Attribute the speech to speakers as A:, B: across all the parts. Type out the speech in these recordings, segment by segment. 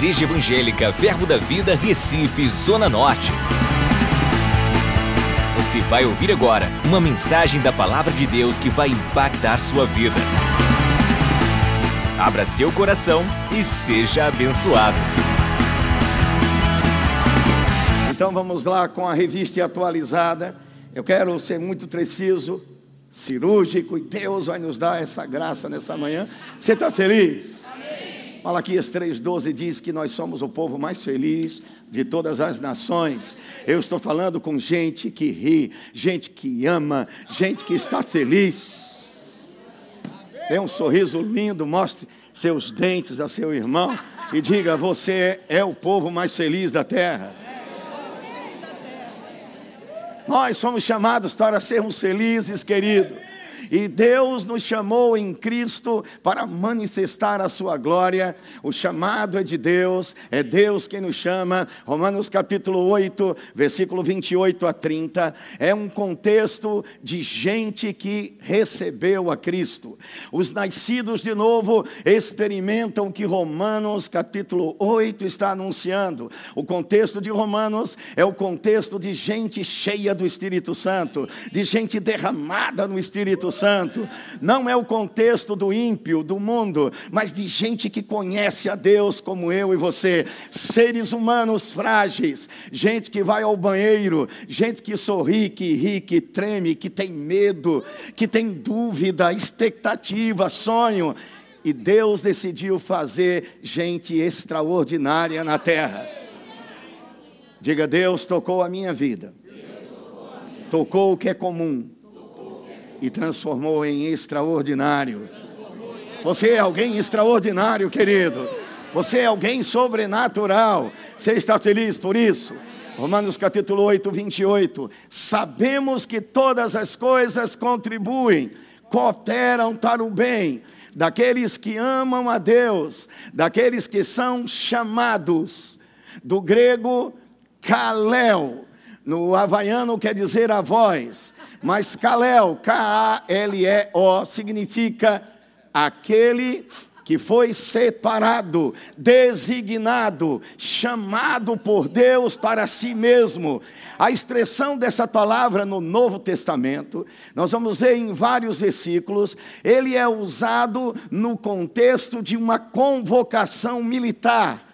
A: Igreja Evangélica Verbo da Vida, Recife, Zona Norte. Você vai ouvir agora uma mensagem da Palavra de Deus que vai impactar sua vida. Abra seu coração e seja abençoado.
B: Então vamos lá com a revista atualizada. Eu quero ser muito preciso, cirúrgico, e Deus vai nos dar essa graça nessa manhã. Você está feliz? Malaquias 3,12 diz que nós somos o povo mais feliz de todas as nações. Eu estou falando com gente que ri, gente que ama, gente que está feliz. Dê um sorriso lindo, mostre seus dentes a seu irmão e diga: Você é o povo mais feliz da terra. Nós somos chamados para sermos felizes, querido. E Deus nos chamou em Cristo para manifestar a sua glória. O chamado é de Deus, é Deus quem nos chama. Romanos capítulo 8, versículo 28 a 30, é um contexto de gente que recebeu a Cristo. Os nascidos de novo experimentam o que Romanos capítulo 8 está anunciando. O contexto de Romanos é o contexto de gente cheia do Espírito Santo, de gente derramada no Espírito Santo. Não é o contexto do ímpio, do mundo, mas de gente que conhece a Deus como eu e você. Seres humanos frágeis, gente que vai ao banheiro, gente que sorri, que ri, que treme, que tem medo, que tem dúvida, expectativa, sonho. E Deus decidiu fazer gente extraordinária na terra. Diga, Deus tocou a minha vida. Tocou o que é comum e transformou em extraordinário. Você é alguém extraordinário, querido. Você é alguém sobrenatural. Você está feliz por isso? Romanos capítulo 8, 28. Sabemos que todas as coisas contribuem, cooperam para o bem daqueles que amam a Deus, daqueles que são chamados. Do grego, kalel. No havaiano quer dizer a voz. Mas Kalel, K-A-L-E-O, significa aquele que foi separado, designado, chamado por Deus para si mesmo. A expressão dessa palavra no Novo Testamento, nós vamos ver em vários versículos, ele é usado no contexto de uma convocação militar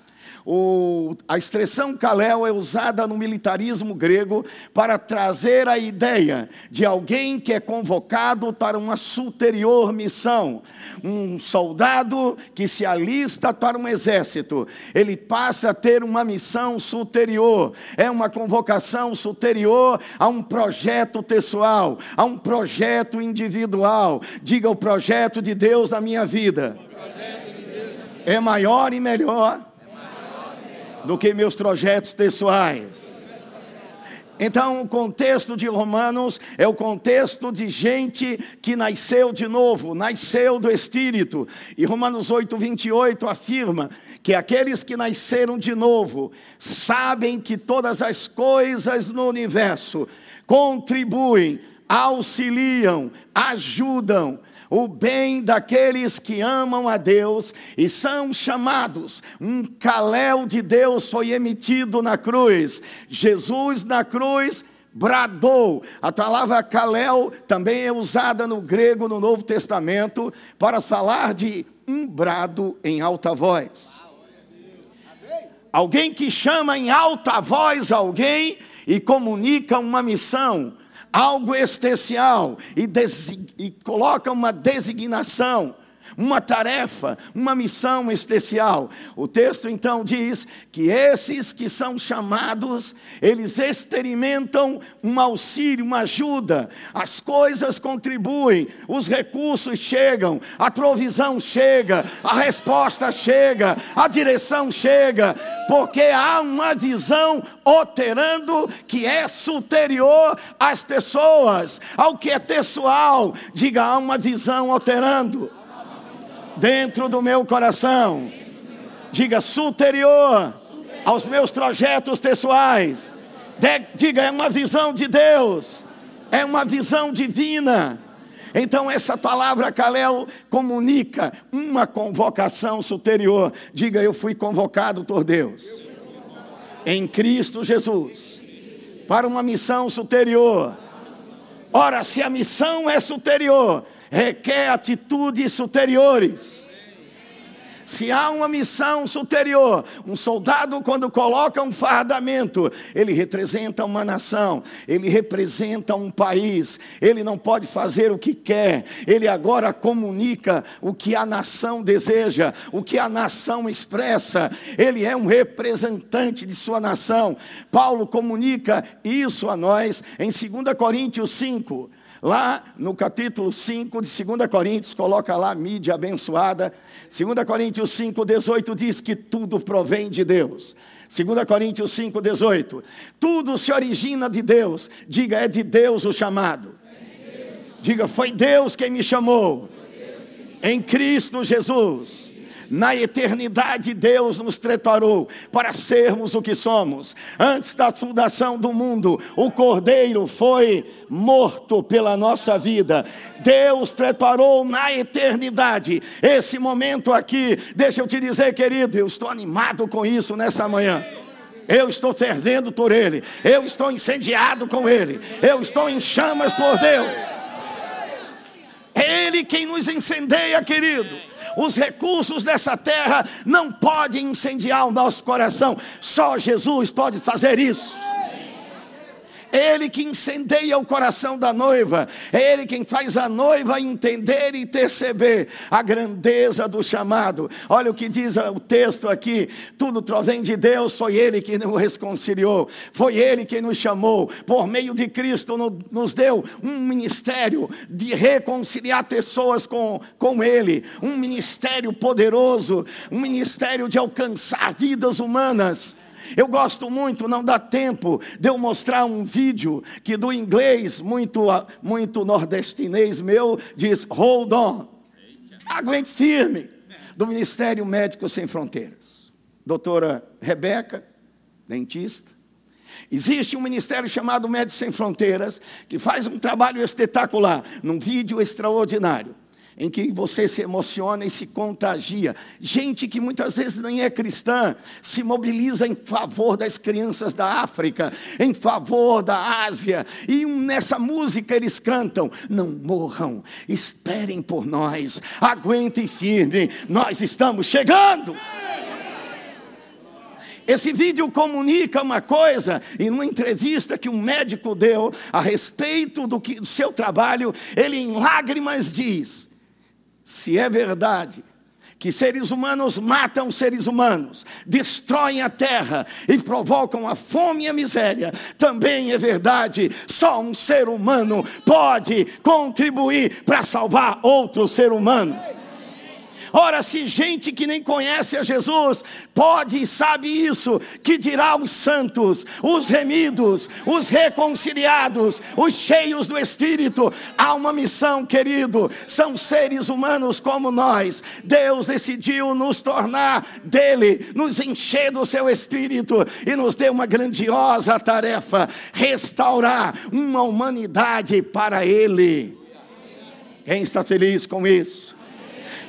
B: o, a expressão Kalel é usada no militarismo grego para trazer a ideia de alguém que é convocado para uma superior missão. Um soldado que se alista para um exército, ele passa a ter uma missão superior, é uma convocação superior a um projeto pessoal, a um projeto individual. Diga o projeto de Deus na minha vida. É maior e melhor do que meus projetos pessoais. Então, o contexto de Romanos é o contexto de gente que nasceu de novo, nasceu do Espírito. E Romanos 8, 28 afirma que aqueles que nasceram de novo sabem que todas as coisas no universo contribuem, auxiliam, ajudam o bem daqueles que amam a Deus e são chamados. Um caléu de Deus foi emitido na cruz. Jesus na cruz bradou. A palavra caléu também é usada no grego no Novo Testamento para falar de um brado em alta voz. Alguém que chama em alta voz alguém e comunica uma missão algo especial e, e coloca uma designação uma tarefa, uma missão especial. O texto então diz que esses que são chamados, eles experimentam um auxílio, uma ajuda, as coisas contribuem, os recursos chegam, a provisão chega, a resposta chega, a direção chega, porque há uma visão operando que é superior às pessoas, ao que é pessoal. Diga, há uma visão operando dentro do meu coração. Diga superior aos meus projetos pessoais. Diga, é uma visão de Deus, é uma visão divina. Então, essa palavra Kalel comunica uma convocação superior. Diga, eu fui convocado por Deus, em Cristo Jesus, para uma missão superior. Ora, se a missão é superior, requer atitudes superiores. Se há uma missão superior, um soldado, quando coloca um fardamento, ele representa uma nação, ele representa um país, ele não pode fazer o que quer, ele agora comunica o que a nação deseja, o que a nação expressa, ele é um representante de sua nação. Paulo comunica isso a nós em 2 Coríntios 5. Lá no capítulo 5 de 2 Coríntios, coloca lá mídia abençoada. 2 Coríntios 5, 18 diz que tudo provém de Deus. 2 Coríntios 5, 18. Tudo se origina de Deus. Diga, é de Deus o chamado. Diga, foi Deus quem me chamou. Em Cristo Jesus. Na eternidade, Deus nos preparou para sermos o que somos. Antes da fundação do mundo, o Cordeiro foi morto pela nossa vida. Deus preparou na eternidade esse momento aqui. Deixa eu te dizer, querido, eu estou animado com isso nessa manhã. Eu estou fervendo por Ele, eu estou incendiado com Ele, eu estou em chamas por Deus. É Ele quem nos incendeia, querido os recursos dessa terra não podem incendiar o nosso coração, só Jesus pode fazer isso. É Ele que incendeia o coração da noiva, é Ele quem faz a noiva entender e perceber a grandeza do chamado. Olha o que diz o texto aqui: tudo provém de Deus, foi Ele que nos reconciliou, foi Ele quem nos chamou, por meio de Cristo nos deu um ministério de reconciliar pessoas com, com Ele, um ministério poderoso, um ministério de alcançar vidas humanas. Eu gosto muito, não dá tempo de eu mostrar um vídeo que do inglês muito muito nordestinês meu diz hold on. Aguente firme do Ministério Médico Sem Fronteiras. Doutora Rebeca, dentista. Existe um ministério chamado Médicos Sem Fronteiras que faz um trabalho espetacular, num vídeo extraordinário em que você se emociona e se contagia. Gente que muitas vezes nem é cristã, se mobiliza em favor das crianças da África, em favor da Ásia, e nessa música eles cantam: Não morram, esperem por nós, aguentem firme, nós estamos chegando. Esse vídeo comunica uma coisa, em uma entrevista que um médico deu a respeito do, que, do seu trabalho, ele em lágrimas diz: se é verdade que seres humanos matam seres humanos, destroem a terra e provocam a fome e a miséria, também é verdade, só um ser humano pode contribuir para salvar outro ser humano. Ora, se gente que nem conhece a Jesus pode e sabe isso, que dirá os santos, os remidos, os reconciliados, os cheios do Espírito? Há uma missão, querido, são seres humanos como nós. Deus decidiu nos tornar dele, nos encher do seu Espírito e nos deu uma grandiosa tarefa: restaurar uma humanidade para ele. Quem está feliz com isso?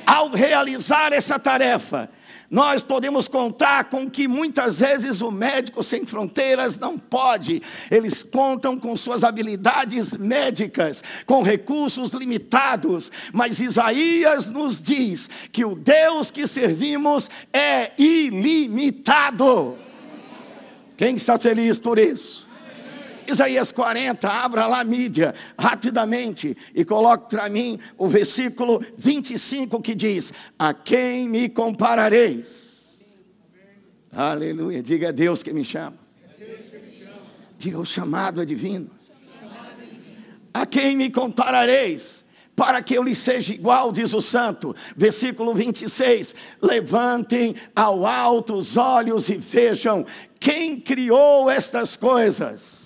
B: Ao realizar essa tarefa, nós podemos contar com que muitas vezes o médico sem fronteiras não pode. Eles contam com suas habilidades médicas, com recursos limitados, mas Isaías nos diz que o Deus que servimos é ilimitado. Quem está feliz por isso? Isaías 40, abra lá a mídia rapidamente e coloque para mim o versículo 25 que diz: A quem me comparareis? Aleluia, diga a Deus que me chama. Diga o chamado é divino. A quem me comparareis? para que eu lhe seja igual, diz o santo. Versículo 26: Levantem ao alto os olhos e vejam quem criou estas coisas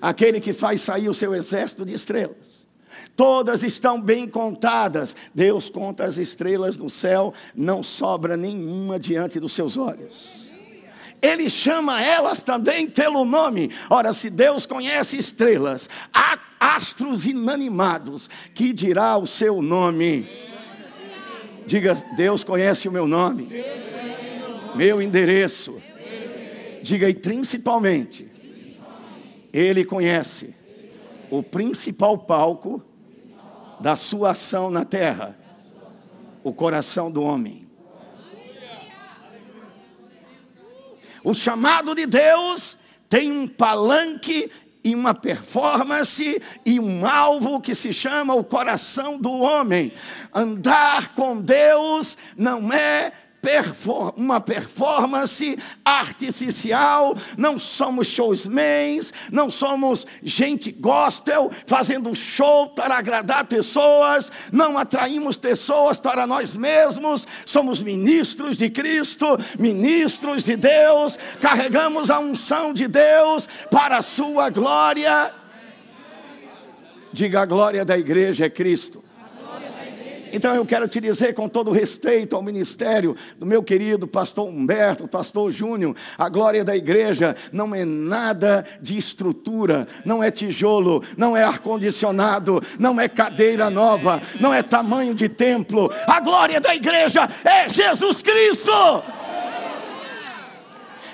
B: aquele que faz sair o seu exército de estrelas. Todas estão bem contadas. Deus conta as estrelas no céu, não sobra nenhuma diante dos seus olhos. Ele chama elas também pelo nome. Ora, se Deus conhece estrelas, astros inanimados, que dirá o seu nome? Diga, Deus conhece o meu nome, meu endereço. Diga, e principalmente, Ele conhece o principal palco da sua ação na terra, o coração do homem. O chamado de Deus tem um palanque e uma performance e um alvo que se chama o coração do homem. Andar com Deus não é uma performance artificial, não somos showsmans, não somos gente gospel fazendo show para agradar pessoas, não atraímos pessoas para nós mesmos, somos ministros de Cristo, ministros de Deus, carregamos a unção de Deus para a sua glória. Diga a glória da igreja é Cristo. Então eu quero te dizer com todo respeito ao ministério do meu querido pastor Humberto, pastor Júnior, a glória da igreja não é nada de estrutura, não é tijolo, não é ar-condicionado, não é cadeira nova, não é tamanho de templo. A glória da igreja é Jesus Cristo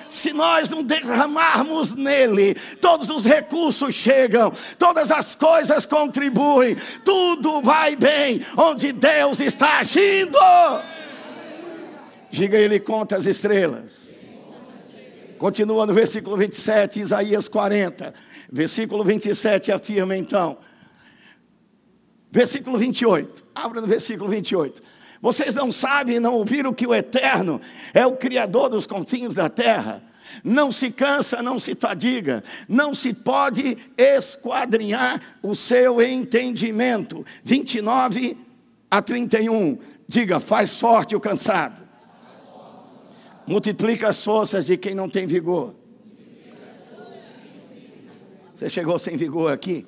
B: se nós não derramarmos nele, todos os recursos chegam, todas as coisas contribuem, tudo vai bem, onde Deus está agindo. Diga ele conta as estrelas. Continua no versículo 27, Isaías 40. Versículo 27 afirma então. Versículo 28. Abra no versículo 28. Vocês não sabem, não ouviram que o Eterno é o Criador dos confins da terra. Não se cansa, não se fadiga, não se pode esquadrinhar o seu entendimento. 29 a 31. Diga, faz forte o cansado. Multiplica as forças de quem não tem vigor. Você chegou sem vigor aqui?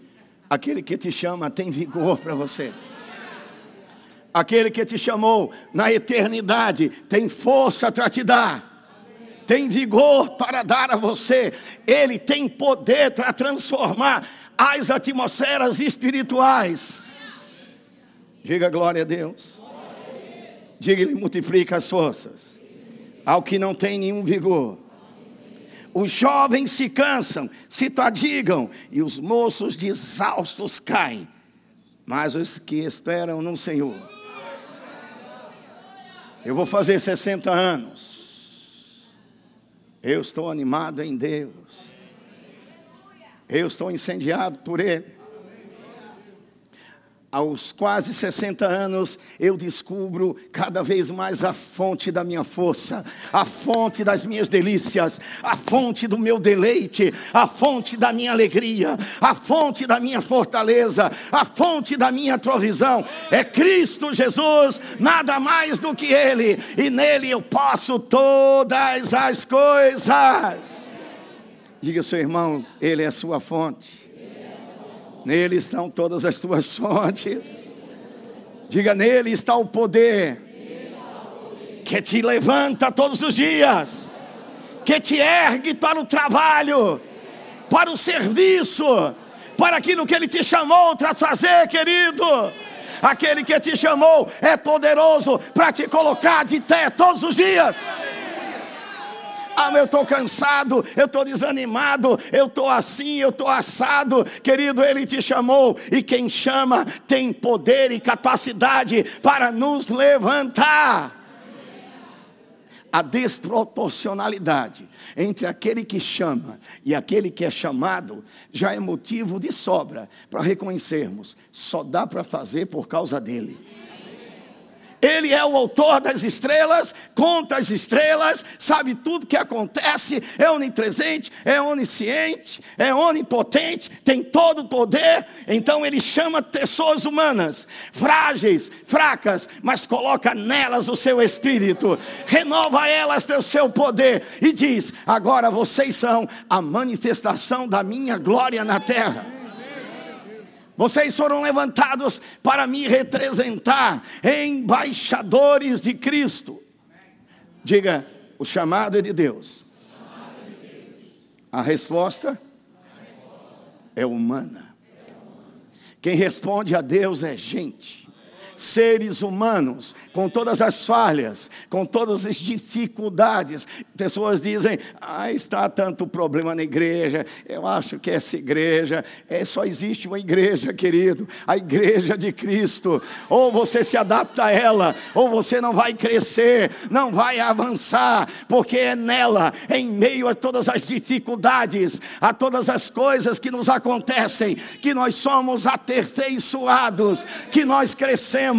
B: Aquele que te chama tem vigor para você. Aquele que te chamou na eternidade tem força para te dar. Tem vigor para dar a você. Ele tem poder para transformar as atmosferas espirituais. Diga glória a Deus. Diga ele multiplica as forças. Ao que não tem nenhum vigor. Os jovens se cansam, se fadigam, e os moços de exaustos caem. Mas os que esperam no Senhor eu vou fazer 60 anos. Eu estou animado em Deus. Eu estou incendiado por Ele aos quase 60 anos, eu descubro cada vez mais a fonte da minha força, a fonte das minhas delícias, a fonte do meu deleite, a fonte da minha alegria, a fonte da minha fortaleza, a fonte da minha provisão. É Cristo Jesus, nada mais do que Ele, e nele eu posso todas as coisas. Diga ao seu irmão, Ele é a sua fonte. Nele estão todas as tuas fontes. Diga, nele está o poder que te levanta todos os dias, que te ergue para o trabalho, para o serviço, para aquilo que Ele te chamou para fazer, querido. Aquele que te chamou é poderoso para te colocar de pé todos os dias. Ah, eu estou cansado, eu estou desanimado, eu estou assim, eu estou assado. Querido, Ele te chamou e quem chama tem poder e capacidade para nos levantar. A desproporcionalidade entre aquele que chama e aquele que é chamado já é motivo de sobra para reconhecermos, só dá para fazer por causa dele. Ele é o autor das estrelas, conta as estrelas, sabe tudo que acontece, é onipresente, é onisciente, é onipotente, tem todo o poder. Então ele chama pessoas humanas, frágeis, fracas, mas coloca nelas o seu espírito, renova elas o seu poder e diz: agora vocês são a manifestação da minha glória na terra. Vocês foram levantados para me representar, embaixadores de Cristo. Diga, o chamado é de Deus. A resposta é humana. Quem responde a Deus é gente seres humanos, com todas as falhas, com todas as dificuldades. Pessoas dizem: ah, está tanto problema na igreja. Eu acho que essa igreja é, só existe uma igreja, querido, a igreja de Cristo. Ou você se adapta a ela, ou você não vai crescer, não vai avançar, porque é nela, em meio a todas as dificuldades, a todas as coisas que nos acontecem, que nós somos aperfeiçoados, que nós crescemos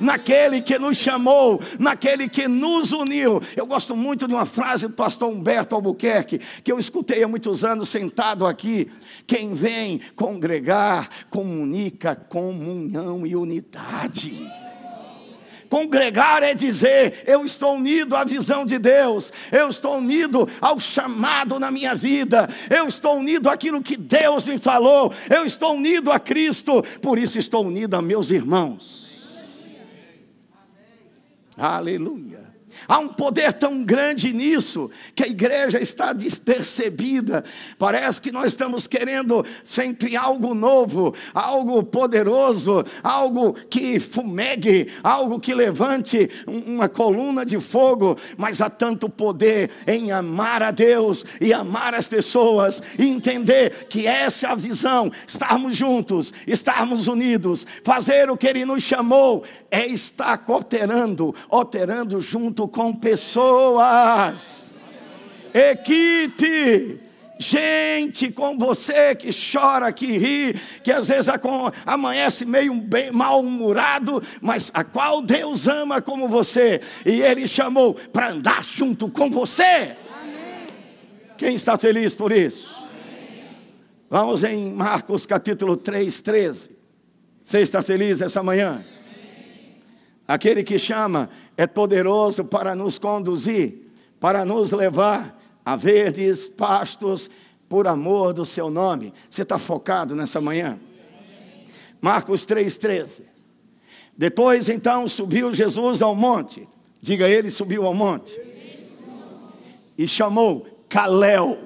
B: naquele que nos chamou, naquele que nos uniu. Eu gosto muito de uma frase do pastor Humberto Albuquerque, que eu escutei há muitos anos sentado aqui. Quem vem congregar, comunica comunhão e unidade. Congregar é dizer: eu estou unido à visão de Deus, eu estou unido ao chamado na minha vida, eu estou unido àquilo que Deus me falou, eu estou unido a Cristo, por isso estou unido a meus irmãos. Aleluia. Há um poder tão grande nisso que a igreja está despercebida. Parece que nós estamos querendo sempre algo novo, algo poderoso, algo que fumegue, algo que levante uma coluna de fogo. Mas há tanto poder em amar a Deus e amar as pessoas e entender que essa é a visão, estarmos juntos, estarmos unidos, fazer o que Ele nos chamou é estar cooperando, operando junto com pessoas. Equipe. Gente com você que chora, que ri, que às vezes amanhece meio mal-humorado, mas a qual Deus ama como você, e Ele chamou para andar junto com você. Amém. Quem está feliz por isso? Amém. Vamos em Marcos capítulo 3, 13. Você está feliz essa manhã? Aquele que chama é poderoso para nos conduzir, para nos levar a verdes pastos por amor do seu nome. Você está focado nessa manhã? Marcos 3,13. Depois então subiu Jesus ao monte. Diga ele subiu ao monte. E chamou Calel.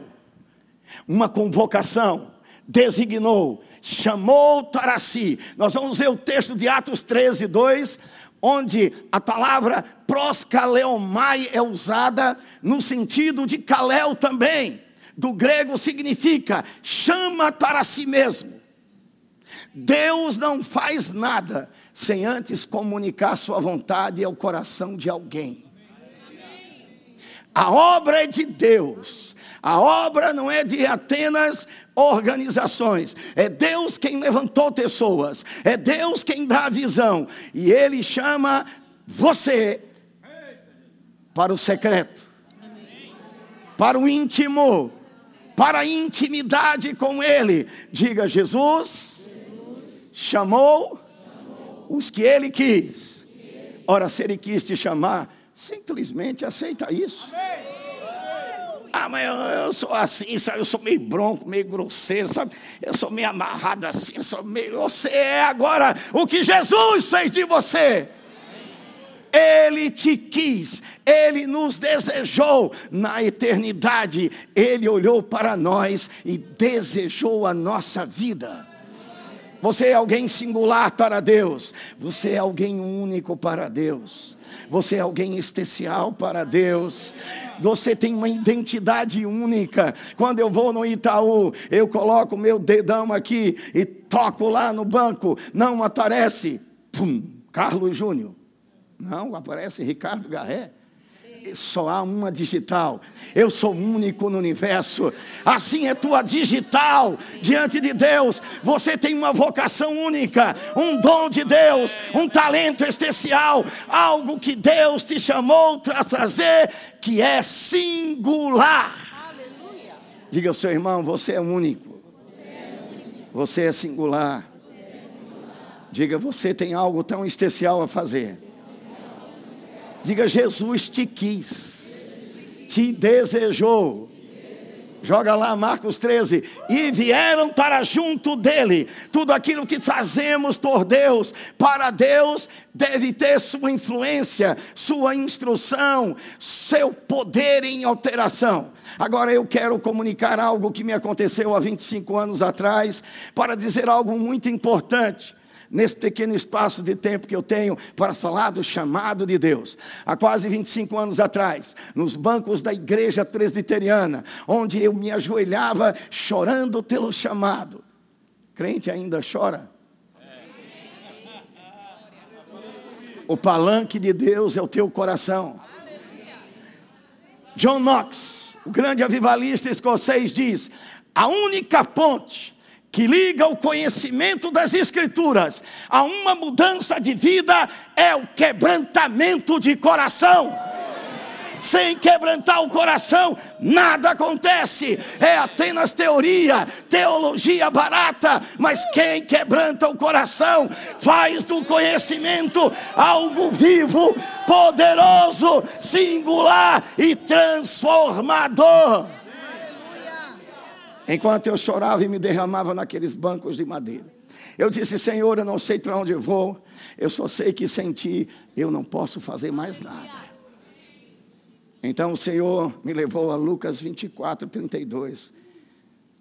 B: Uma convocação. Designou. Chamou para si. Nós vamos ver o texto de Atos 13, 2 onde a palavra proskaleomai é usada no sentido de kalel também. Do grego significa chama para si mesmo. Deus não faz nada sem antes comunicar sua vontade ao coração de alguém. A obra é de Deus. A obra não é de Atenas organizações. É Deus quem levantou pessoas. É Deus quem dá a visão. E Ele chama você para o secreto, para o íntimo, para a intimidade com Ele. Diga: Jesus chamou os que Ele quis. Ora, se Ele quis te chamar, simplesmente aceita isso. Amém. Ah, mas eu, eu, sou assim, sabe? Eu sou meio bronco, meio grosseiro, sabe? Eu sou meio amarrado assim, eu sou meio. Você é agora o que Jesus fez de você. Ele te quis, Ele nos desejou na eternidade, Ele olhou para nós e desejou a nossa vida. Você é alguém singular para Deus, você é alguém único para Deus. Você é alguém especial para Deus. Você tem uma identidade única. Quando eu vou no Itaú, eu coloco meu dedão aqui e toco lá no banco. Não aparece, pum, Carlos Júnior. Não, aparece Ricardo Garré só há uma digital. Eu sou único no universo. Assim é tua digital diante de Deus. Você tem uma vocação única, um dom de Deus, um talento especial, algo que Deus te chamou para trazer que é singular. Aleluia. Diga ao seu irmão: você é único. Você é singular. Diga, você tem algo tão especial a fazer Diga: Jesus te quis, te desejou Joga lá Marcos 13. E vieram para junto dele. Tudo aquilo que fazemos por Deus, para Deus, deve ter sua influência, sua instrução, seu poder em alteração. Agora eu quero comunicar algo que me aconteceu há 25 anos atrás, para dizer algo muito importante nesse pequeno espaço de tempo que eu tenho para falar do chamado de Deus. Há quase 25 anos atrás, nos bancos da igreja presbiteriana, onde eu me ajoelhava chorando pelo chamado. Crente ainda chora? O palanque de Deus é o teu coração. John Knox, o grande avivalista escocês, diz: a única ponte que liga o conhecimento das Escrituras a uma mudança de vida é o quebrantamento de coração. Sem quebrantar o coração, nada acontece. É apenas teoria, teologia barata. Mas quem quebranta o coração faz do conhecimento algo vivo, poderoso, singular e transformador. Enquanto eu chorava e me derramava naqueles bancos de madeira. Eu disse, Senhor, eu não sei para onde eu vou, eu só sei que sem ti eu não posso fazer mais nada. Então o Senhor me levou a Lucas 24, 32.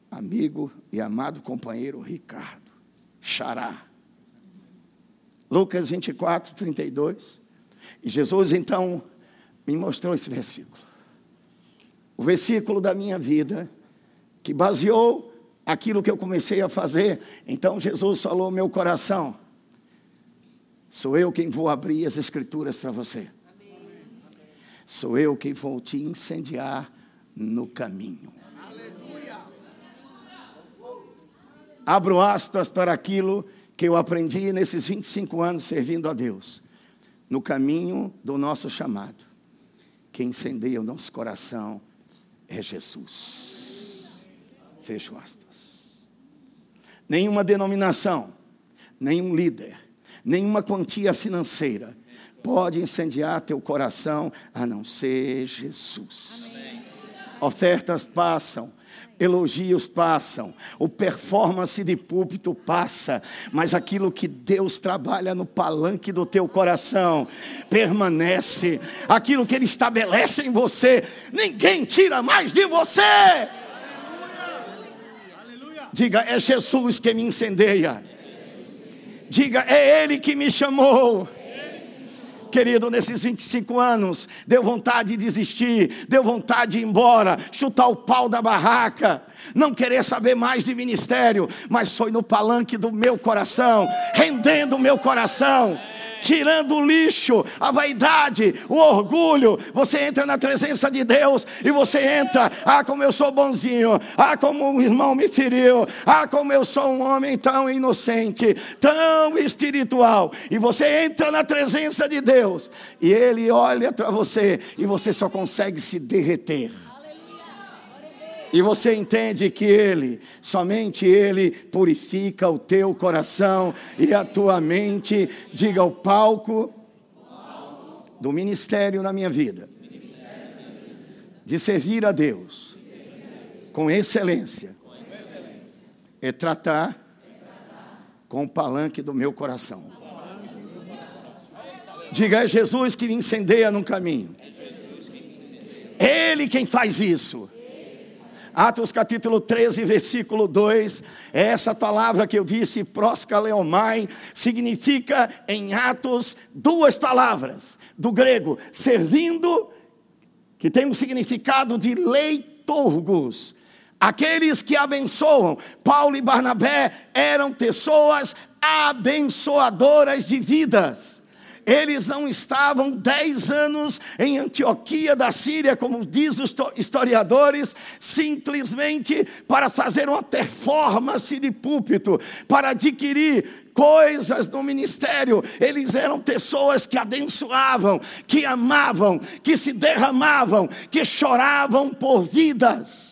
B: Amigo e amado companheiro Ricardo, Xará. Lucas 24, 32. E Jesus então me mostrou esse versículo. O versículo da minha vida que baseou aquilo que eu comecei a fazer. Então Jesus falou meu coração: Sou eu quem vou abrir as escrituras para você. Sou eu quem vou te incendiar no caminho. Abro aspas para aquilo que eu aprendi nesses 25 anos servindo a Deus. No caminho do nosso chamado. Quem incendeia o nosso coração é Jesus. Fecho aspas. Nenhuma denominação, nenhum líder, nenhuma quantia financeira pode incendiar teu coração a não ser Jesus. Amém. Ofertas passam, elogios passam, o performance de púlpito passa, mas aquilo que Deus trabalha no palanque do teu coração permanece, aquilo que Ele estabelece em você, ninguém tira mais de você. Diga, é Jesus que me incendeia. Diga, é Ele que me chamou. Querido, nesses 25 anos, deu vontade de desistir, deu vontade de ir embora, chutar o pau da barraca, não querer saber mais de ministério, mas foi no palanque do meu coração, rendendo o meu coração tirando o lixo, a vaidade, o orgulho. Você entra na presença de Deus e você entra, ah, como eu sou bonzinho, ah, como um irmão me feriu, ah, como eu sou um homem tão inocente, tão espiritual. E você entra na presença de Deus e Ele olha para você e você só consegue se derreter. E você entende que Ele, somente Ele, purifica o teu coração e a tua mente. Diga o palco do ministério na minha vida, de servir a Deus com excelência, é tratar com o palanque do meu coração. Diga, é Jesus que me incendeia no caminho. Ele quem faz isso. Atos capítulo 13, versículo 2, é essa palavra que eu disse, proscaleomai, significa em Atos duas palavras, do grego, servindo, que tem o um significado de leitorgos, aqueles que abençoam. Paulo e Barnabé eram pessoas abençoadoras de vidas. Eles não estavam dez anos em Antioquia da Síria, como diz os historiadores, simplesmente para fazer uma performance de púlpito, para adquirir coisas no ministério. Eles eram pessoas que abençoavam, que amavam, que se derramavam, que choravam por vidas.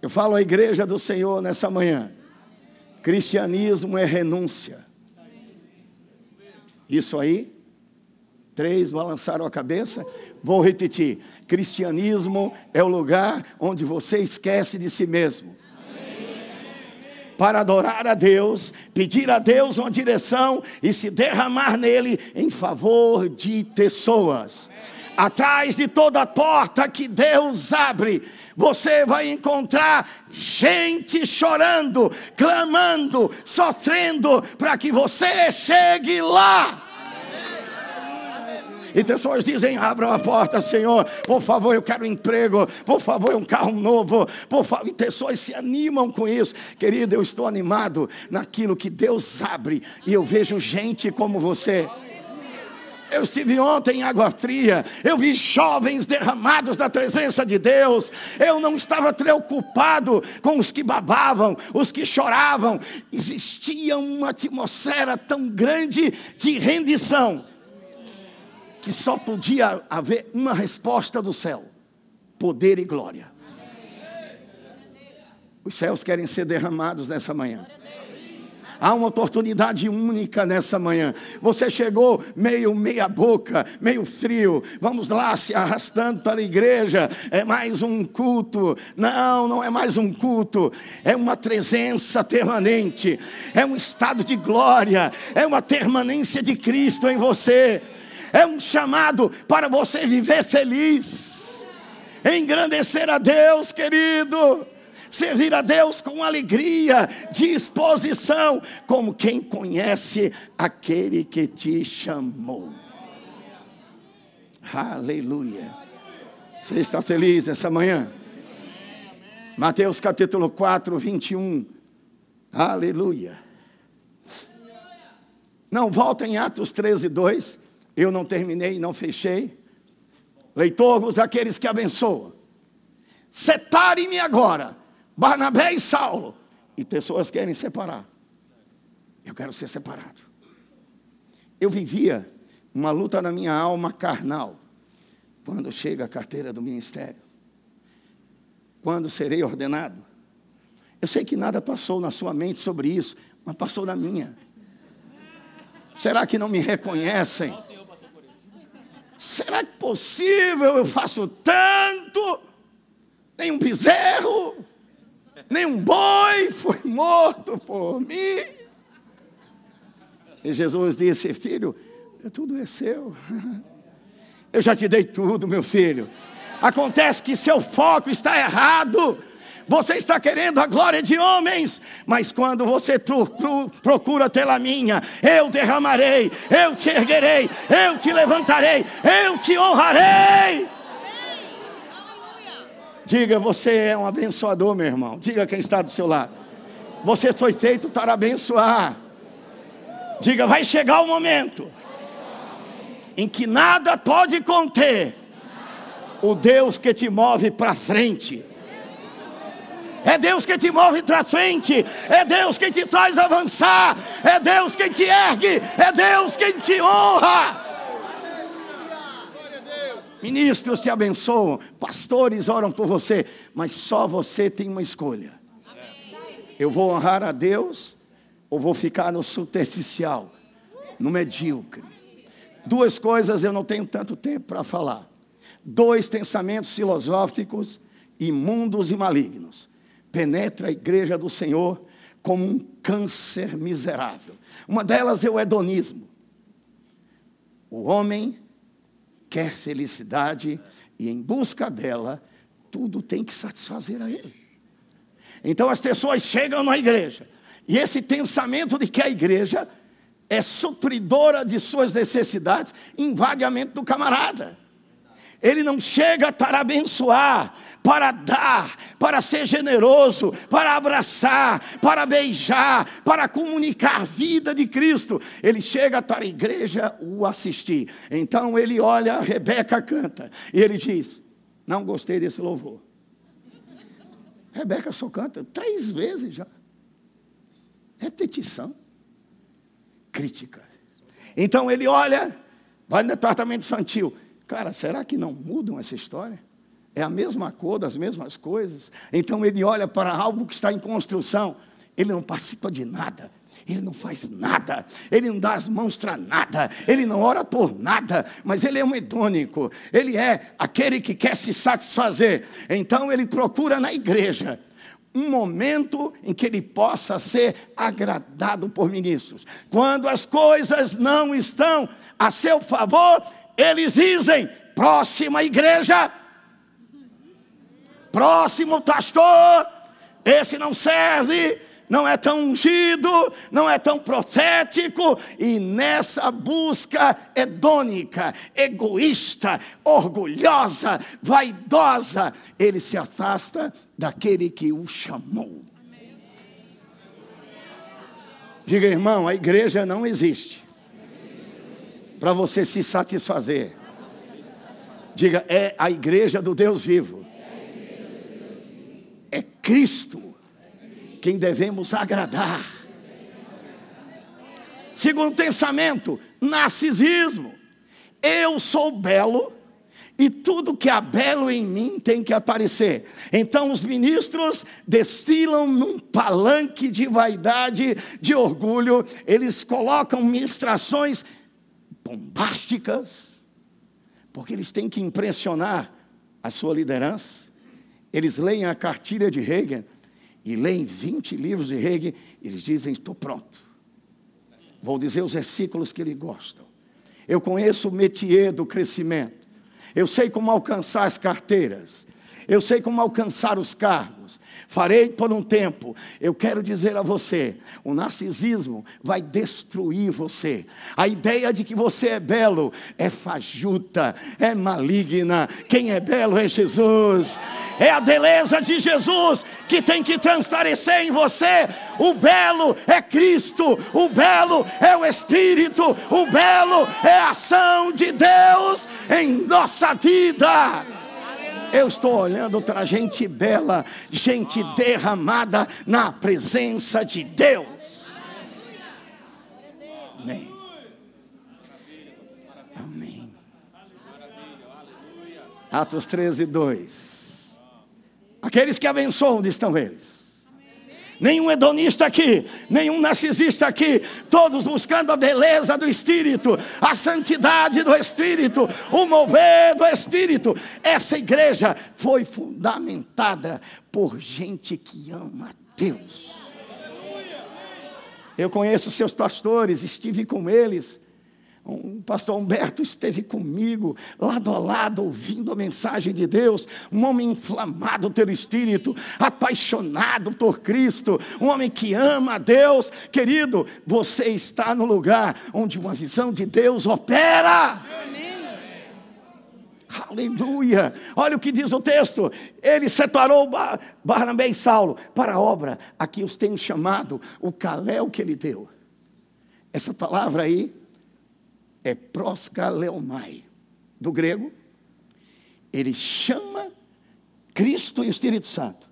B: Eu falo à igreja do Senhor nessa manhã. Cristianismo é renúncia. Isso aí, três balançaram a cabeça. Vou repetir: cristianismo é o lugar onde você esquece de si mesmo. Para adorar a Deus, pedir a Deus uma direção e se derramar nele em favor de pessoas. Atrás de toda porta que Deus abre, você vai encontrar gente chorando, clamando, sofrendo para que você chegue lá. E pessoas dizem: abra a porta, Senhor, por favor, eu quero um emprego, por favor, um carro novo, por favor. E pessoas se animam com isso, querido. Eu estou animado naquilo que Deus abre, e eu vejo gente como você. Eu estive ontem em Água Fria, eu vi jovens derramados da presença de Deus. Eu não estava preocupado com os que babavam, os que choravam. Existia uma atmosfera tão grande de rendição que só podia haver uma resposta do céu: poder e glória. Os céus querem ser derramados nessa manhã. Há uma oportunidade única nessa manhã. Você chegou meio meia boca, meio frio. Vamos lá se arrastando para a igreja. É mais um culto. Não, não é mais um culto. É uma presença permanente. É um estado de glória. É uma permanência de Cristo em você. É um chamado para você viver feliz. Engrandecer a Deus, querido servir a Deus com alegria, disposição, como quem conhece aquele que te chamou. Aleluia. Você está feliz essa manhã? Mateus capítulo 4, 21. Aleluia. Não, volta em Atos 13, 2. Eu não terminei, não fechei. Leitores, aqueles que abençoam. Separem-me agora Barnabé e Saulo. E pessoas querem separar. Eu quero ser separado. Eu vivia uma luta na minha alma carnal. Quando chega a carteira do ministério? Quando serei ordenado? Eu sei que nada passou na sua mente sobre isso, mas passou na minha. Será que não me reconhecem? Será que possível eu faço tanto? Tem um bezerro, nem um boi foi morto por mim. E Jesus disse: Filho, tudo é seu. Eu já te dei tudo, meu filho. Acontece que seu foco está errado. Você está querendo a glória de homens, mas quando você procura tê-la minha, eu derramarei, eu te erguerei, eu te levantarei, eu te honrarei. Diga, você é um abençoador, meu irmão. Diga quem está do seu lado. Você foi feito para abençoar. Diga, vai chegar o momento em que nada pode conter o Deus que te move para frente. É Deus que te move para frente, é Deus quem te traz avançar, é Deus quem te ergue, é Deus quem te honra. Ministros te abençoam, pastores oram por você, mas só você tem uma escolha. Eu vou honrar a Deus ou vou ficar no superficial, no medíocre. Duas coisas eu não tenho tanto tempo para falar. Dois pensamentos filosóficos imundos e malignos. Penetra a igreja do Senhor como um câncer miserável. Uma delas é o hedonismo. O homem quer felicidade e em busca dela, tudo tem que satisfazer a ele. Então as pessoas chegam na igreja e esse pensamento de que a igreja é supridora de suas necessidades invade a mente do camarada. Ele não chega para abençoar, para dar, para ser generoso, para abraçar, para beijar, para comunicar a vida de Cristo. Ele chega para a igreja o assistir. Então ele olha, Rebeca canta, e ele diz: Não gostei desse louvor. Rebeca só canta três vezes já. Repetição. Crítica. Então ele olha, vai no departamento infantil. Cara, será que não mudam essa história? É a mesma cor das mesmas coisas. Então ele olha para algo que está em construção, ele não participa de nada. Ele não faz nada, ele não dá as mãos para nada, ele não ora por nada, mas ele é um hedônico, ele é aquele que quer se satisfazer. Então ele procura na igreja um momento em que ele possa ser agradado por ministros. Quando as coisas não estão a seu favor, eles dizem: próxima igreja, próximo pastor, esse não serve, não é tão ungido, não é tão profético, e nessa busca hedônica, egoísta, orgulhosa, vaidosa, ele se afasta daquele que o chamou. Diga, irmão, a igreja não existe para você se satisfazer. Diga, é a igreja do Deus vivo. É Cristo quem devemos agradar. Segundo pensamento, narcisismo. Eu sou belo e tudo que há belo em mim tem que aparecer. Então os ministros desfilam num palanque de vaidade, de orgulho, eles colocam ministrações bombásticas, porque eles têm que impressionar a sua liderança. Eles leem a cartilha de Hegel e leem 20 livros de Hegel, eles dizem: Estou pronto. Vou dizer os versículos que eles gostam. Eu conheço o métier do crescimento. Eu sei como alcançar as carteiras. Eu sei como alcançar os cargos farei por um tempo. Eu quero dizer a você: o narcisismo vai destruir você. A ideia de que você é belo é fajuta, é maligna. Quem é belo é Jesus. É a beleza de Jesus que tem que transparecer em você. O belo é Cristo, o belo é o Espírito, o belo é a ação de Deus em nossa vida. Eu estou olhando para gente bela, gente derramada na presença de Deus. Amém. Amém. Atos 13, 2. Aqueles que abençoam, onde estão eles? Nenhum hedonista aqui, nenhum narcisista aqui, todos buscando a beleza do Espírito, a santidade do Espírito, o mover do Espírito. Essa igreja foi fundamentada por gente que ama Deus. Eu conheço seus pastores, estive com eles. O pastor Humberto esteve comigo, lado a lado, ouvindo a mensagem de Deus. Um homem inflamado pelo Espírito, apaixonado por Cristo, um homem que ama a Deus. Querido, você está no lugar onde uma visão de Deus opera. Aleluia! Olha o que diz o texto. Ele separou Barnabé e Saulo para a obra a que os tenho chamado, o caléu que ele deu. Essa palavra aí é proskaleomai, do grego. Ele chama Cristo e o Espírito Santo.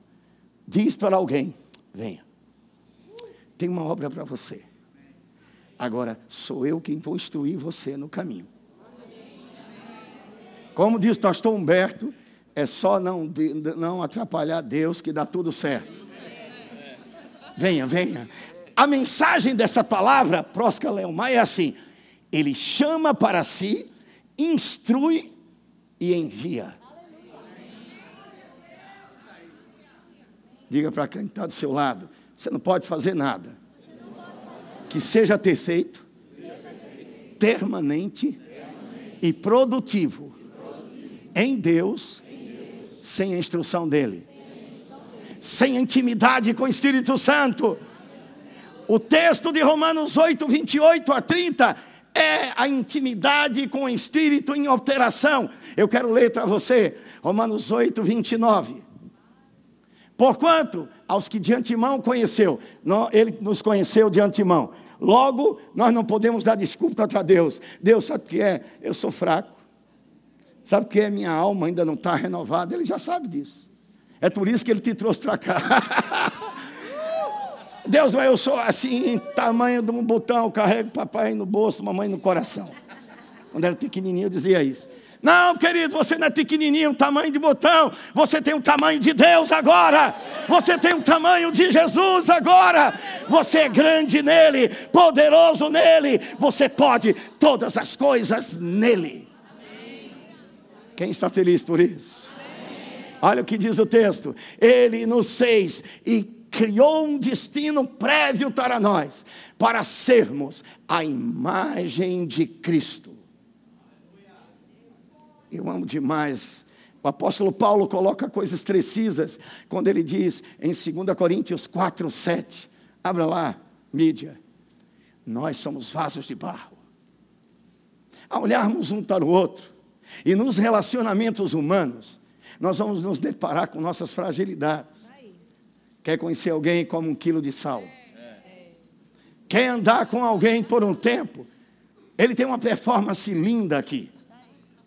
B: Diz para alguém: venha, tem uma obra para você. Agora, sou eu quem vou instruir você no caminho. Como diz o pastor Humberto, é só não, não atrapalhar Deus que dá tudo certo. Venha, venha. A mensagem dessa palavra, proskaleomai, é assim: ele chama para si, instrui e envia. Diga para quem está do seu lado: você não pode fazer nada que seja ter feito, permanente e produtivo em Deus, sem a instrução dEle, sem intimidade com o Espírito Santo. O texto de Romanos 8, 28 a 30 é a intimidade com o Espírito em alteração. Eu quero ler para você, Romanos 8, 29. Porquanto, aos que de antemão conheceu, ele nos conheceu de antemão. Logo, nós não podemos dar desculpa para Deus. Deus sabe o que é? Eu sou fraco. Sabe o que é? Minha alma ainda não está renovada. Ele já sabe disso. É por isso que ele te trouxe para cá. Deus, mas eu sou assim, tamanho de um botão, carrego papai no bolso, mamãe no coração. Quando era pequenininho eu dizia isso. Não, querido, você não é pequenininho, um tamanho de botão. Você tem o tamanho de Deus agora. Você tem o tamanho de Jesus agora. Você é grande nele, poderoso nele. Você pode todas as coisas nele. Quem está feliz por isso? Olha o que diz o texto. Ele nos fez e criou um destino prévio para nós, para sermos a imagem de Cristo. Eu amo demais. O apóstolo Paulo coloca coisas precisas quando ele diz em 2 Coríntios 4, 7. Abra lá, mídia. Nós somos vasos de barro. Ao olharmos um para o outro e nos relacionamentos humanos, nós vamos nos deparar com nossas fragilidades. Quer conhecer alguém como um quilo de sal? Quer andar com alguém por um tempo? Ele tem uma performance linda aqui.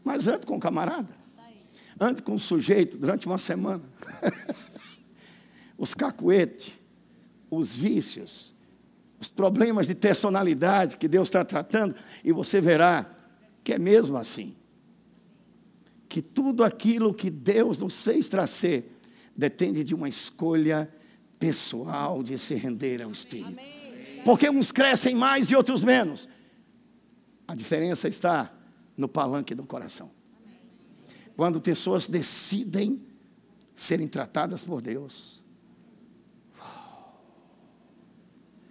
B: Mas ande com o camarada. Ande com o sujeito durante uma semana. os cacuetes, os vícios, os problemas de personalidade que Deus está tratando, e você verá que é mesmo assim. Que tudo aquilo que Deus nos fez trazer depende de uma escolha pessoal de se render ao Espírito. Porque uns crescem mais e outros menos. A diferença está no palanque do coração. Quando pessoas decidem serem tratadas por Deus.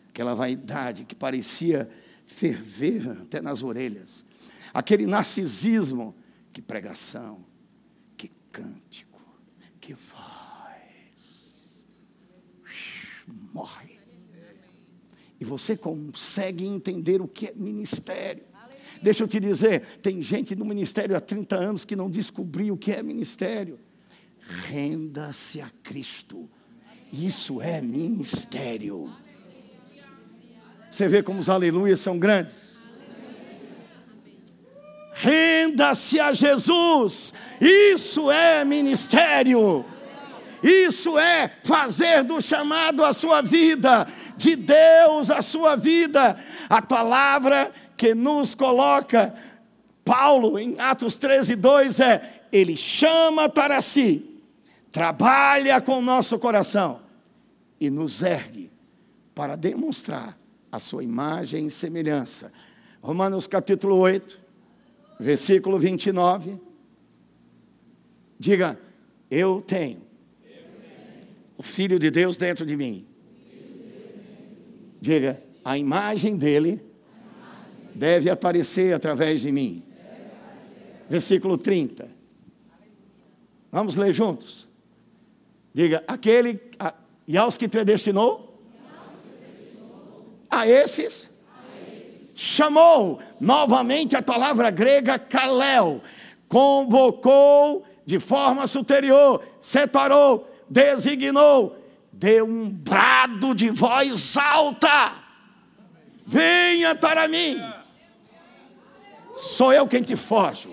B: Aquela vaidade que parecia ferver até nas orelhas. Aquele narcisismo, que pregação, que cântico, que voz. Morre. E você consegue entender o que é ministério. Deixa eu te dizer, tem gente no ministério há 30 anos que não descobriu o que é ministério. Renda-se a Cristo. Isso é ministério. Você vê como os aleluias são grandes. Renda-se a Jesus. Isso é ministério. Isso é fazer do chamado a sua vida, de Deus a sua vida. A palavra que nos coloca Paulo em Atos 13, 2 é: Ele chama para si, trabalha com o nosso coração e nos ergue para demonstrar a sua imagem e semelhança. Romanos capítulo 8, versículo 29. Diga, eu tenho o Filho de Deus dentro de mim. Diga, a imagem dele deve aparecer através de mim. Versículo 30. Vamos ler juntos. Diga, aquele, a, e aos que predestinou, a esses, chamou, novamente a palavra grega kalel, convocou de forma superior, separou, designou, deu um brado de voz alta: venha para mim. Sou eu quem te foge.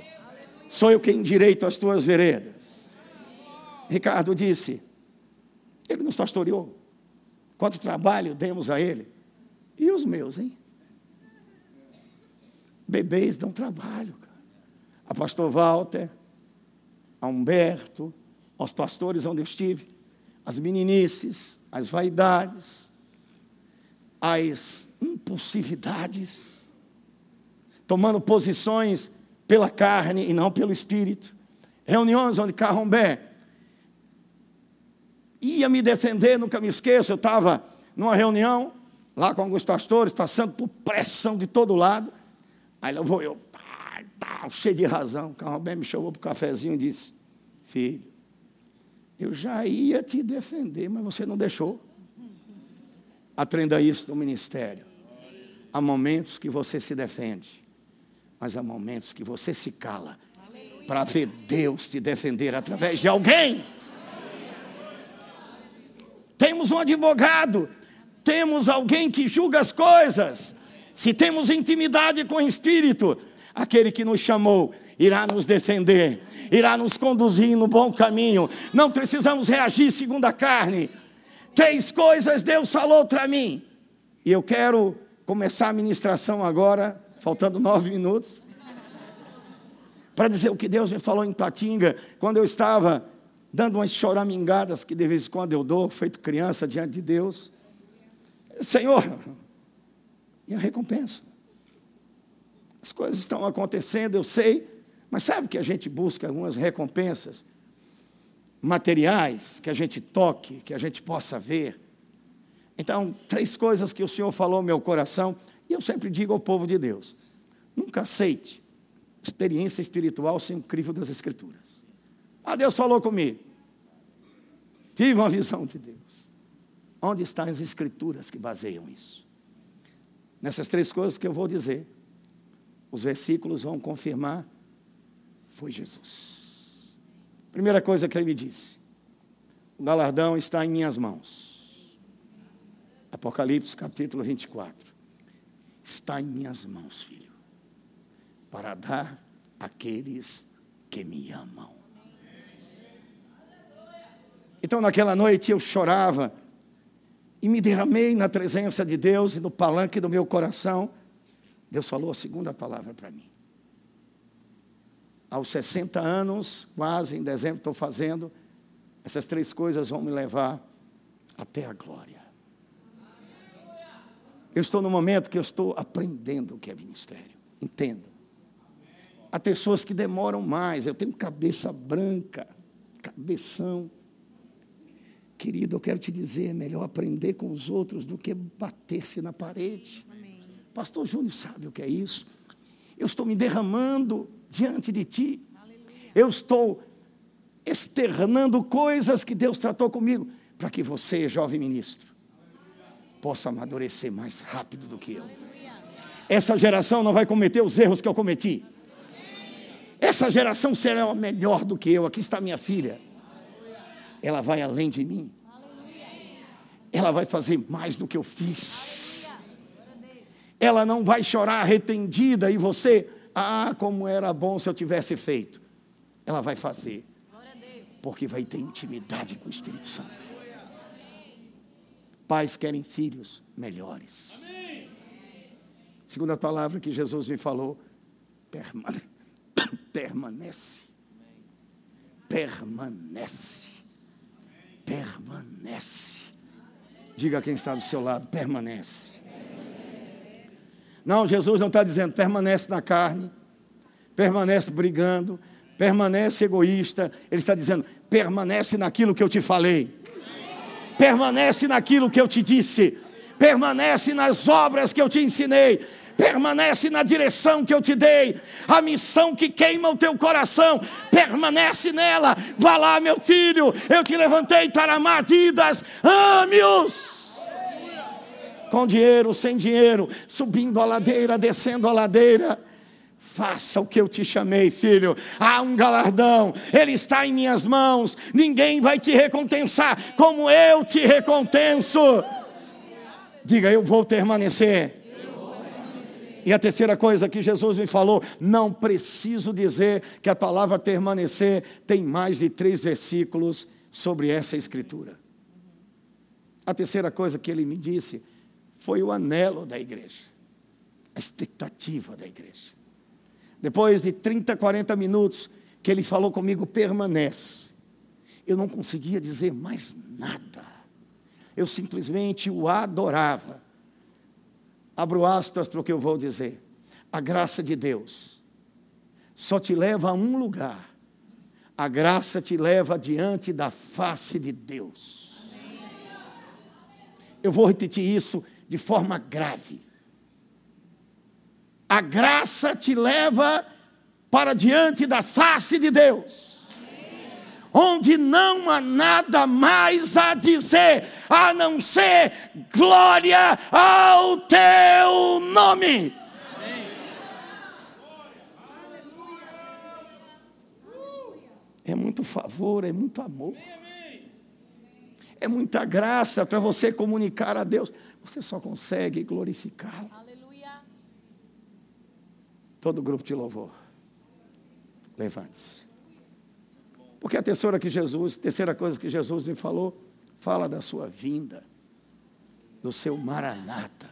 B: Sou eu quem direito as tuas veredas. Ricardo disse: Ele nos pastoreou. Quanto trabalho demos a Ele. E os meus, hein? Bebês dão trabalho. A pastor Walter, a Humberto, aos pastores onde eu estive, as meninices, as vaidades, as impulsividades tomando posições pela carne e não pelo espírito. Reuniões onde Carrombé ia me defender, nunca me esqueço. Eu estava numa reunião lá com alguns pastores, passando por pressão de todo lado. Aí lá vou eu, tá, cheio de razão. Carrombé me chamou para o cafezinho e disse: Filho, eu já ia te defender, mas você não deixou. Aprenda isso no ministério. Há momentos que você se defende mas há momentos que você se cala para ver Deus te defender através de alguém. Temos um advogado, temos alguém que julga as coisas. Se temos intimidade com o Espírito, aquele que nos chamou irá nos defender, irá nos conduzir no bom caminho. Não precisamos reagir segundo a carne. Três coisas Deus falou para mim. E eu quero começar a ministração agora faltando nove minutos, para dizer o que Deus me falou em Patinga, quando eu estava dando umas choramingadas que de vez em quando eu dou, feito criança diante de Deus. Senhor, e a recompensa? As coisas estão acontecendo, eu sei, mas sabe que a gente busca algumas recompensas materiais, que a gente toque, que a gente possa ver. Então, três coisas que o Senhor falou no meu coração, e eu sempre digo ao povo de Deus: nunca aceite experiência espiritual sem o crivo das Escrituras. Ah, Deus falou comigo. Tive uma visão de Deus. Onde estão as Escrituras que baseiam isso? Nessas três coisas que eu vou dizer, os versículos vão confirmar: foi Jesus. Primeira coisa que ele me disse: o galardão está em minhas mãos. Apocalipse capítulo 24. Está em minhas mãos, filho, para dar àqueles que me amam. Então, naquela noite eu chorava e me derramei na presença de Deus e no palanque do meu coração. Deus falou a segunda palavra para mim. Aos 60 anos, quase em dezembro, estou fazendo, essas três coisas vão me levar até a glória. Eu estou no momento que eu estou aprendendo o que é ministério. Entendo. Há pessoas que demoram mais. Eu tenho cabeça branca, cabeção. Querido, eu quero te dizer, é melhor aprender com os outros do que bater-se na parede. Amém. Pastor Júnior sabe o que é isso. Eu estou me derramando diante de ti. Aleluia. Eu estou externando coisas que Deus tratou comigo, para que você, jovem ministro, possa amadurecer mais rápido do que eu. Essa geração não vai cometer os erros que eu cometi. Essa geração será melhor do que eu. Aqui está minha filha ela vai além de mim. Ela vai fazer mais do que eu fiz. Ela não vai chorar arrependida e você, ah, como era bom se eu tivesse feito. Ela vai fazer. Porque vai ter intimidade com o Espírito Santo. Pais querem filhos melhores. Segunda palavra que Jesus me falou, permanece. Permanece permanece. Diga quem está do seu lado, permanece. Não, Jesus não está dizendo permanece na carne, permanece brigando, permanece egoísta. Ele está dizendo permanece naquilo que eu te falei, permanece naquilo que eu te disse, permanece nas obras que eu te ensinei, permanece na direção que eu te dei, a missão que queima o teu coração, permanece nela. Vá lá, meu filho, eu te levantei para amar vidas, ame-os. Com dinheiro, sem dinheiro, subindo a ladeira, descendo a ladeira. Faça o que eu te chamei, filho. Há um galardão, ele está em minhas mãos. Ninguém vai te recompensar como eu te recompenso. Diga, eu vou permanecer. E a terceira coisa que Jesus me falou, não preciso dizer que a palavra permanecer tem mais de três versículos sobre essa escritura. A terceira coisa que ele me disse foi o anelo da igreja, a expectativa da igreja. Depois de 30, 40 minutos que ele falou comigo, permanece. Eu não conseguia dizer mais nada. Eu simplesmente o adorava. Abro aspas para o que eu vou dizer. A graça de Deus só te leva a um lugar. A graça te leva diante da face de Deus. Eu vou repetir isso de forma grave. A graça te leva para diante da face de Deus onde não há nada mais a dizer a não ser glória ao teu nome. É muito favor, é muito amor. É muita graça para você comunicar a Deus. Você só consegue glorificá-lo. Todo grupo de louvor. Levante-se. Porque a terceira que Jesus, terceira coisa que Jesus me falou, fala da sua vinda, do seu maranata,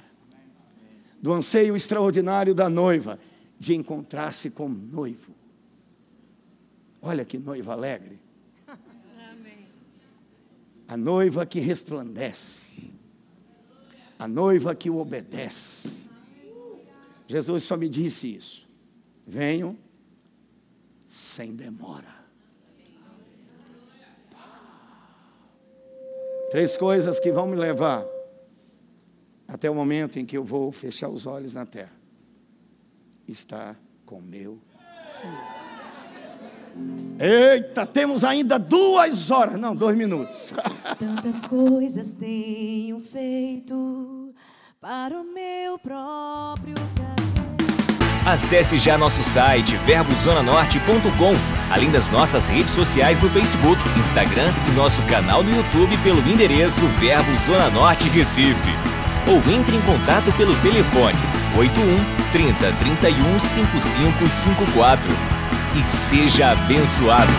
B: do anseio extraordinário da noiva de encontrar-se com o noivo. Olha que noiva alegre. A noiva que resplandece. A noiva que o obedece. Jesus só me disse isso. Venham sem demora. Três coisas que vão me levar até o momento em que eu vou fechar os olhos na terra. Está com meu Senhor. Eita, temos ainda duas horas, não, dois minutos.
C: Tantas coisas tenho feito para o meu próprio prazer.
A: Acesse já nosso site verbozonanorte.com, além das nossas redes sociais no Facebook, Instagram e nosso canal no YouTube pelo endereço Verbo Zona Norte Recife. Ou entre em contato pelo telefone 81 30 31 5554 e seja abençoado.